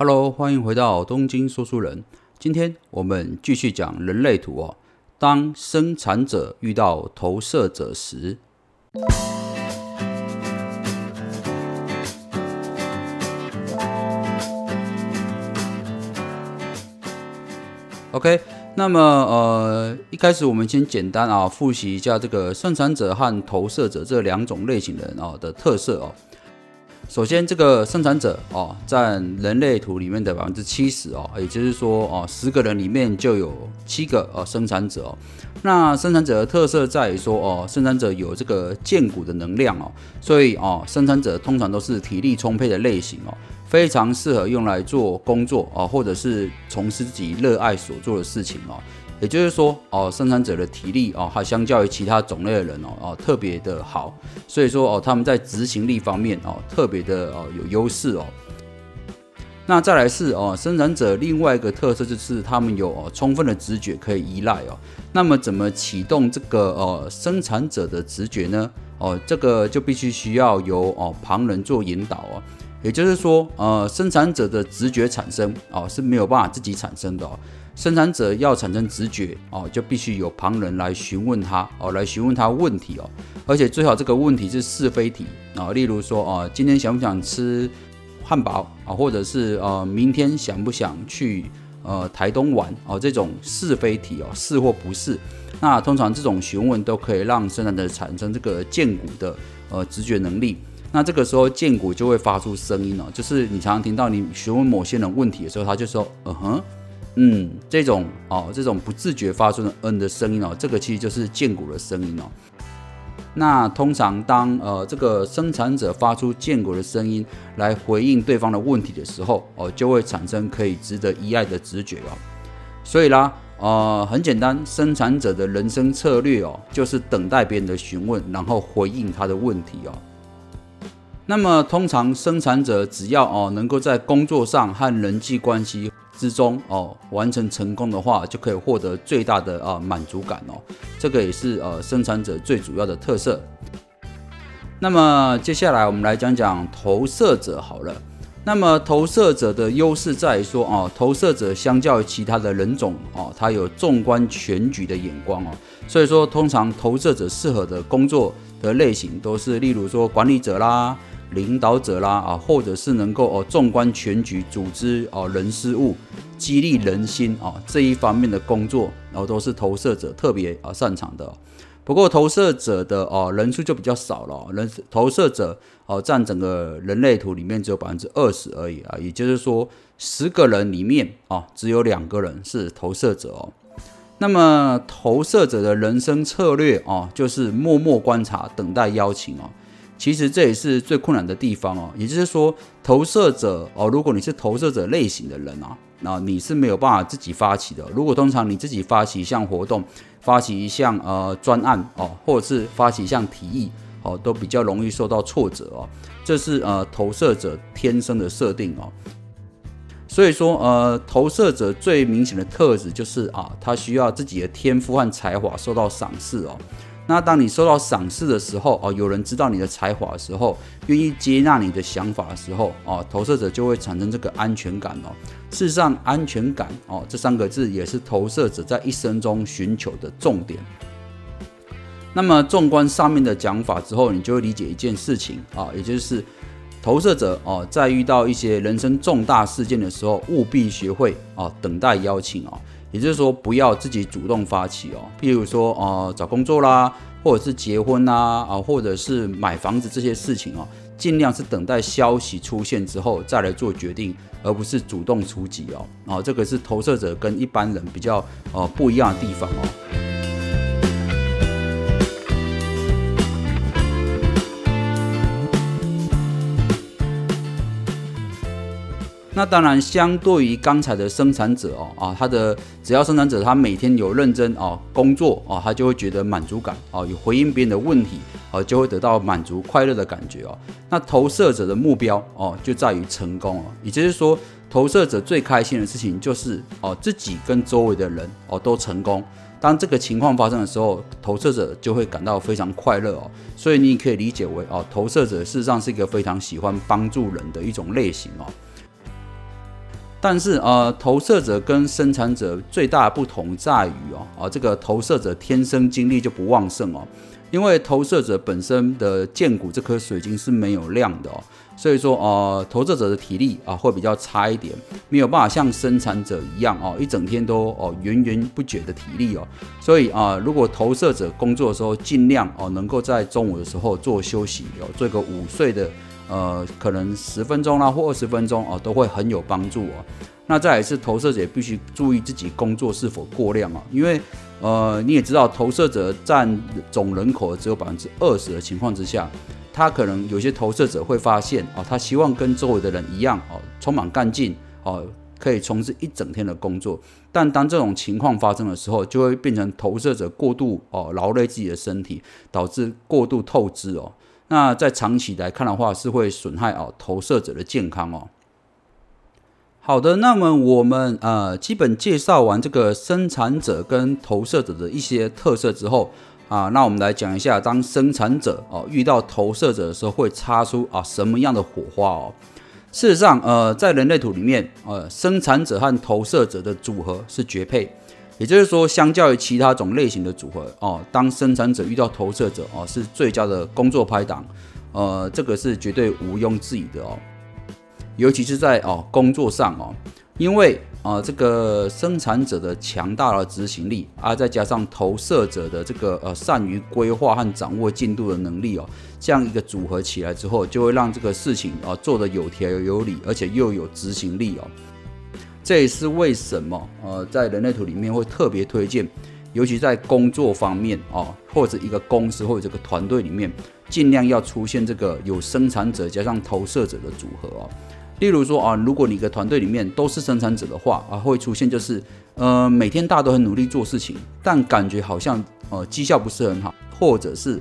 Hello，欢迎回到东京说书人。今天我们继续讲人类图哦。当生产者遇到投射者时，OK。那么呃，一开始我们先简单啊复习一下这个生产者和投射者这两种类型人哦的特色哦。首先，这个生产者哦，占人类图里面的百分之七十哦，也就是说哦，十个人里面就有七个哦生产者哦。那生产者的特色在于说哦，生产者有这个建骨的能量哦，所以哦，生产者通常都是体力充沛的类型哦，非常适合用来做工作哦，或者是从事自己热爱所做的事情哦。也就是说，哦，生产者的体力哦，还相较于其他种类的人哦，哦，特别的好，所以说哦，他们在执行力方面哦，特别的哦有优势哦。那再来是哦，生产者另外一个特色就是他们有哦充分的直觉可以依赖哦。那么怎么启动这个呃生产者的直觉呢？哦，这个就必须需要由哦旁人做引导哦。也就是说，呃，生产者的直觉产生哦是没有办法自己产生的哦。生产者要产生直觉哦，就必须有旁人来询问他哦，来询问他问题哦，而且最好这个问题是是非题啊，例如说哦，今天想不想吃汉堡啊，或者是呃，明天想不想去呃台东玩哦，这种是非题哦，是或不是，那通常这种询问都可以让生产者产生这个荐股的呃直觉能力，那这个时候荐股就会发出声音哦，就是你常常听到你询问某些人问题的时候，他就说嗯哼。嗯，这种哦，这种不自觉发出的“嗯”的声音哦，这个其实就是剑骨的声音哦。那通常当呃这个生产者发出剑骨的声音来回应对方的问题的时候哦，就会产生可以值得依赖的直觉哦。所以啦，呃，很简单，生产者的人生策略哦，就是等待别人的询问，然后回应他的问题哦。那么通常生产者只要哦能够在工作上和人际关系。之中哦，完成成功的话，就可以获得最大的啊满足感哦。这个也是呃生产者最主要的特色。那么接下来我们来讲讲投射者好了。那么投射者的优势在于说哦，投射者相较于其他的人种哦，他有纵观全局的眼光哦。所以说，通常投射者适合的工作的类型都是例如说管理者啦。领导者啦啊，或者是能够哦纵观全局、组织哦人事物、激励人心啊这一方面的工作，然后都是投射者特别啊擅长的。不过投射者的哦人数就比较少了，人投射者哦占整个人类图里面只有百分之二十而已啊，也就是说十个人里面啊只有两个人是投射者哦。那么投射者的人生策略哦，就是默默观察，等待邀请哦。其实这也是最困难的地方哦，也就是说，投射者哦，如果你是投射者类型的人啊，那你是没有办法自己发起的。如果通常你自己发起一项活动，发起一项呃专案哦，或者是发起一项提议哦，都比较容易受到挫折哦。这是呃投射者天生的设定哦。所以说呃，投射者最明显的特质就是啊，他需要自己的天赋和才华受到赏识哦。那当你受到赏识的时候，哦，有人知道你的才华的时候，愿意接纳你的想法的时候，哦，投射者就会产生这个安全感哦。事实上，安全感哦，这三个字也是投射者在一生中寻求的重点。那么，纵观上面的讲法之后，你就会理解一件事情啊，也就是投射者哦，在遇到一些人生重大事件的时候，务必学会哦，等待邀请哦。也就是说，不要自己主动发起哦。譬如说，哦，找工作啦，或者是结婚啦，啊，或者是买房子这些事情哦，尽量是等待消息出现之后再来做决定，而不是主动出击哦。啊，这个是投射者跟一般人比较呃不一样的地方哦。那当然，相对于刚才的生产者哦啊，他的只要生产者他每天有认真哦工作哦，他就会觉得满足感哦，有回应别人的问题哦，就会得到满足快乐的感觉哦。那投射者的目标哦，就在于成功哦，也就是说，投射者最开心的事情就是哦自己跟周围的人哦都成功。当这个情况发生的时候，投射者就会感到非常快乐哦。所以你可以理解为哦，投射者事实上是一个非常喜欢帮助人的一种类型哦。但是呃，投射者跟生产者最大的不同在于哦，啊，这个投射者天生精力就不旺盛哦，因为投射者本身的剑骨这颗水晶是没有亮的哦，所以说呃，投射者的体力啊会比较差一点，没有办法像生产者一样哦，一整天都哦源源不绝的体力哦，所以啊，如果投射者工作的时候尽量哦能够在中午的时候做休息哦，做个午睡的。呃，可能十分钟啦，或二十分钟哦，都会很有帮助哦。那再来是投射者必须注意自己工作是否过量啊，因为呃你也知道，投射者占总人口只有百分之二十的情况之下，他可能有些投射者会发现哦，他希望跟周围的人一样哦，充满干劲哦，可以从事一整天的工作。但当这种情况发生的时候，就会变成投射者过度哦劳累自己的身体，导致过度透支哦。那在长期来看的话，是会损害哦投射者的健康哦。好的，那么我们呃基本介绍完这个生产者跟投射者的一些特色之后啊，那我们来讲一下，当生产者哦遇到投射者的时候，会擦出啊什么样的火花哦？事实上，呃，在人类图里面，呃，生产者和投射者的组合是绝配。也就是说，相较于其他种类型的组合哦，当生产者遇到投射者哦，是最佳的工作拍档，呃，这个是绝对毋庸置疑的哦。尤其是在哦工作上哦，因为啊这个生产者的强大的执行力啊，再加上投射者的这个呃善于规划和掌握进度的能力哦，这样一个组合起来之后，就会让这个事情啊做得有条有理，而且又有执行力哦。这也是为什么呃，在人类图里面会特别推荐，尤其在工作方面哦，或者一个公司或者这个团队里面，尽量要出现这个有生产者加上投射者的组合哦。例如说啊，如果你的团队里面都是生产者的话啊，会出现就是呃，每天大家都很努力做事情，但感觉好像呃绩效不是很好，或者是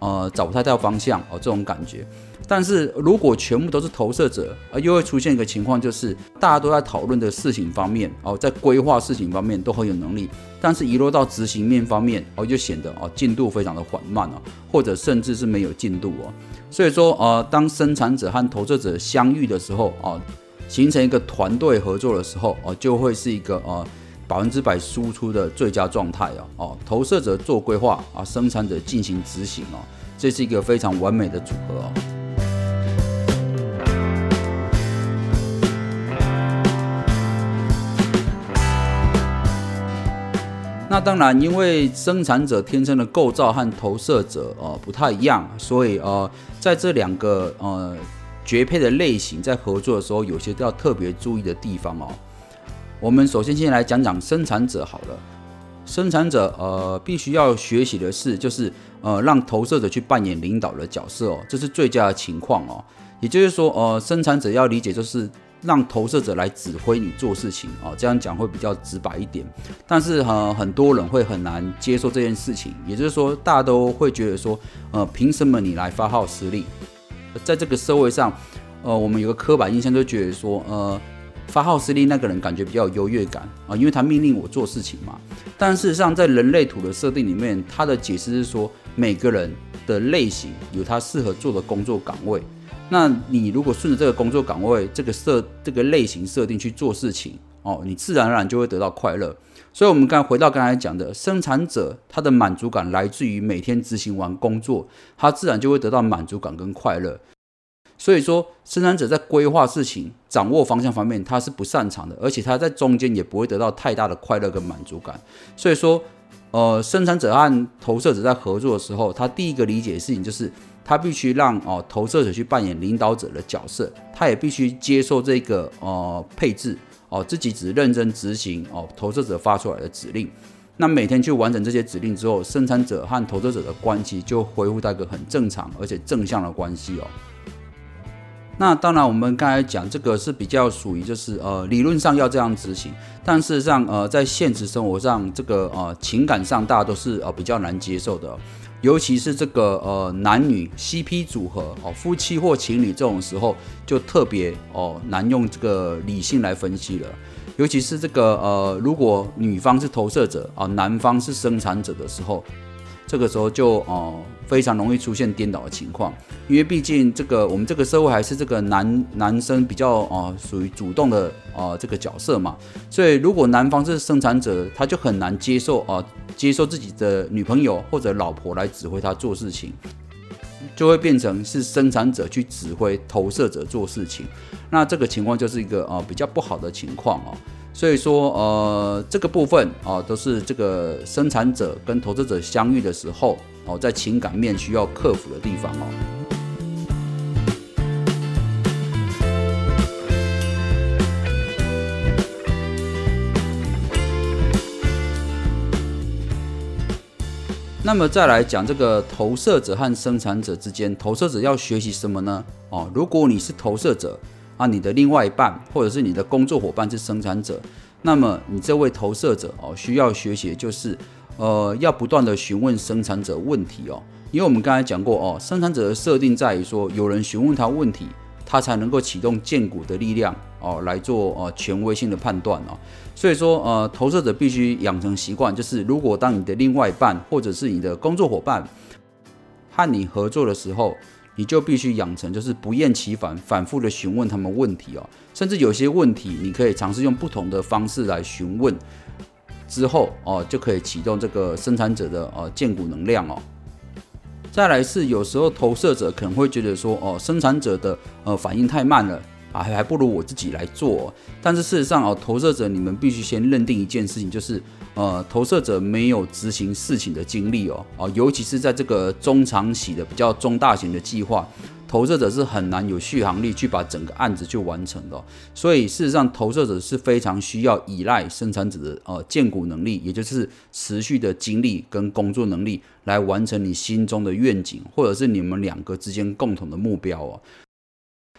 呃找不太到方向哦，这种感觉。但是如果全部都是投射者，啊，又会出现一个情况，就是大家都在讨论的事情方面，哦，在规划事情方面都很有能力，但是遗落到执行面方面，哦，就显得哦进度非常的缓慢哦，或者甚至是没有进度哦。所以说，呃，当生产者和投射者相遇的时候，哦，形成一个团队合作的时候，哦，就会是一个呃百分之百输出的最佳状态哦，哦，投射者做规划啊，生产者进行执行哦，这是一个非常完美的组合哦。那当然，因为生产者天生的构造和投射者呃不太一样，所以呃在这两个呃绝配的类型在合作的时候，有些都要特别注意的地方哦。我们首先先来讲讲生产者好了。生产者呃必须要学习的是，就是呃让投射者去扮演领导的角色哦，这是最佳的情况哦。也就是说，呃生产者要理解就是。让投射者来指挥你做事情哦，这样讲会比较直白一点。但是呃，很多人会很难接受这件事情，也就是说，大家都会觉得说，呃，凭什么你来发号施令？在这个社会上，呃，我们有个刻板印象，就觉得说，呃，发号施令那个人感觉比较有优越感啊，因为他命令我做事情嘛。但事实上，在人类图的设定里面，他的解释是说，每个人的类型有他适合做的工作岗位。那你如果顺着这个工作岗位、这个设、这个类型设定去做事情哦，你自然而然就会得到快乐。所以，我们刚回到刚才讲的，生产者他的满足感来自于每天执行完工作，他自然就会得到满足感跟快乐。所以说，生产者在规划事情、掌握方向方面，他是不擅长的，而且他在中间也不会得到太大的快乐跟满足感。所以说，呃，生产者和投射者在合作的时候，他第一个理解的事情就是。他必须让哦投射者去扮演领导者的角色，他也必须接受这个呃配置哦，自己只认真执行哦投射者发出来的指令。那每天去完成这些指令之后，生产者和投射者的关系就恢复到一个很正常而且正向的关系哦。那当然，我们刚才讲这个是比较属于就是呃理论上要这样执行，但事实上呃在现实生活上，这个呃情感上大家都是呃比较难接受的。尤其是这个呃男女 CP 组合哦，夫妻或情侣这种时候就特别哦难用这个理性来分析了。尤其是这个呃，如果女方是投射者啊，男方是生产者的时候，这个时候就哦非常容易出现颠倒的情况，因为毕竟这个我们这个社会还是这个男男生比较哦属于主动的哦这个角色嘛，所以如果男方是生产者，他就很难接受哦接受自己的女朋友或者老婆来指挥他做事情。就会变成是生产者去指挥投射者做事情，那这个情况就是一个啊比较不好的情况哦。所以说呃这个部分啊都是这个生产者跟投资者相遇的时候哦，在情感面需要克服的地方哦。那么再来讲这个投射者和生产者之间，投射者要学习什么呢？哦，如果你是投射者啊，你的另外一半或者是你的工作伙伴是生产者，那么你这位投射者哦，需要学习就是，呃，要不断的询问生产者问题哦，因为我们刚才讲过哦，生产者的设定在于说，有人询问他问题。它才能够启动荐股的力量哦，来做呃权威性的判断哦。所以说呃，投射者必须养成习惯，就是如果当你的另外一半或者是你的工作伙伴和你合作的时候，你就必须养成就是不厌其烦、反复的询问他们问题哦。甚至有些问题，你可以尝试用不同的方式来询问，之后哦就可以启动这个生产者的呃荐股能量哦。再来是有时候投射者可能会觉得说，哦，生产者的呃反应太慢了啊，还不如我自己来做。但是事实上哦，投射者你们必须先认定一件事情，就是呃，投射者没有执行事情的经历哦，哦，尤其是在这个中长期的比较中大型的计划。投射者是很难有续航力去把整个案子去完成的，所以事实上，投射者是非常需要依赖生产者的呃建股能力，也就是持续的精力跟工作能力来完成你心中的愿景，或者是你们两个之间共同的目标哦。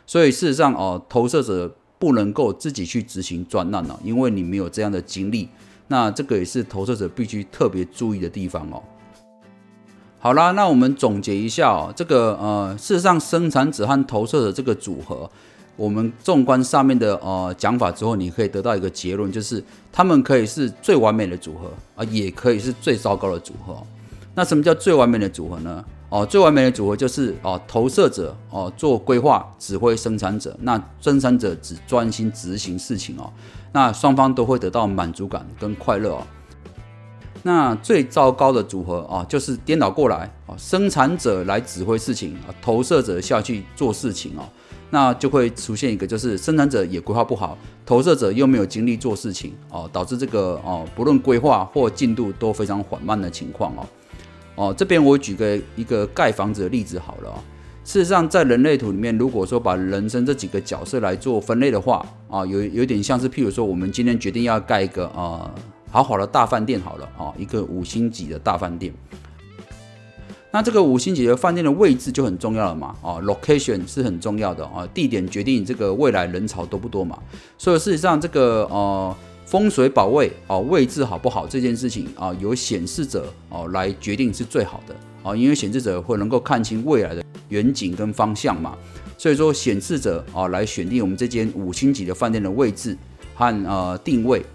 所以事实上哦，投射者不能够自己去执行专案哦，因为你没有这样的经历。那这个也是投射者必须特别注意的地方哦。好啦，那我们总结一下哦，这个呃，事实上生产者和投射者这个组合，我们纵观上面的呃讲法之后，你可以得到一个结论，就是他们可以是最完美的组合啊，也可以是最糟糕的组合。那什么叫最完美的组合呢？哦，最完美的组合就是哦，投射者哦做规划指挥生产者，那生产者只专心执行事情哦，那双方都会得到满足感跟快乐哦。那最糟糕的组合啊，就是颠倒过来啊，生产者来指挥事情啊，投射者下去做事情哦，那就会出现一个，就是生产者也规划不好，投射者又没有精力做事情哦，导致这个哦，不论规划或进度都非常缓慢的情况哦。哦，这边我举个一个盖房子的例子好了啊，事实上在人类图里面，如果说把人生这几个角色来做分类的话啊，有有点像是譬如说，我们今天决定要盖一个啊。好好的大饭店好了啊，一个五星级的大饭店。那这个五星级的饭店的位置就很重要了嘛，啊，location 是很重要的啊，地点决定这个未来人潮多不多嘛。所以事实上，这个呃风水保卫啊，位置好不好这件事情啊，由显示者哦来决定是最好的啊，因为显示者会能够看清未来的远景跟方向嘛。所以说显示者啊来选定我们这间五星级的饭店的位置和呃定位。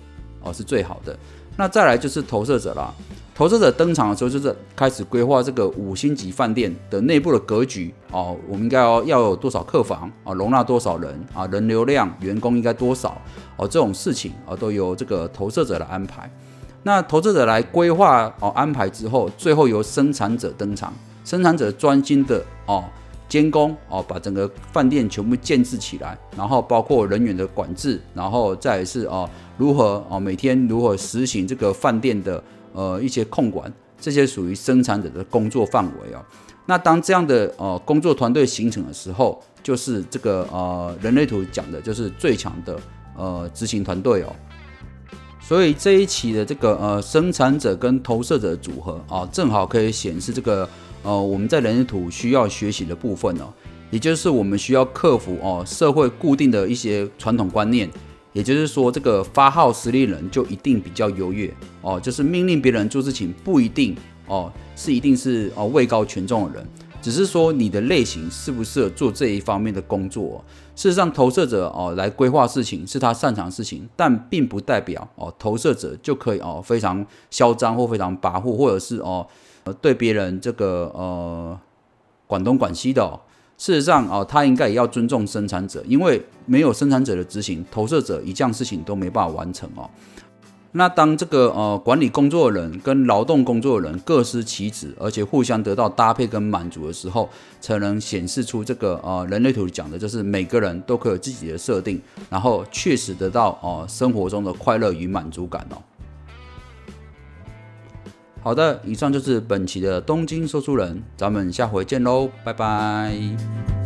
哦，是最好的。那再来就是投射者啦。投射者登场的时候，就是开始规划这个五星级饭店的内部的格局哦。我们应该要要有多少客房啊，容纳多少人啊，人流量、员工应该多少哦，这种事情啊，都由这个投射者来安排。那投射者来规划哦安排之后，最后由生产者登场，生产者专心的哦。监工哦，把整个饭店全部建制起来，然后包括人员的管制，然后再是哦如何哦每天如何实行这个饭店的呃一些控管，这些属于生产者的工作范围哦。那当这样的呃工作团队形成的时候，就是这个呃人类图讲的就是最强的呃执行团队哦。所以这一期的这个呃生产者跟投射者组合啊，正好可以显示这个。呃，我们在人类图需要学习的部分哦，也就是我们需要克服哦社会固定的一些传统观念，也就是说，这个发号施令人就一定比较优越哦，就是命令别人做事情不一定哦是一定是哦位高权重的人，只是说你的类型适不适合做这一方面的工作。事实上，投射者哦来规划事情是他擅长事情，但并不代表哦投射者就可以哦非常嚣张或非常跋扈，或者是哦。对别人这个呃管东管西的。哦。事实上啊，他应该也要尊重生产者，因为没有生产者的执行，投射者一件事情都没办法完成哦。那当这个呃管理工作的人跟劳动工作的人各司其职，而且互相得到搭配跟满足的时候，才能显示出这个呃人类图讲的就是每个人都可以有自己的设定，然后确实得到哦生活中的快乐与满足感哦。好的，以上就是本期的东京说书人，咱们下回见喽，拜拜。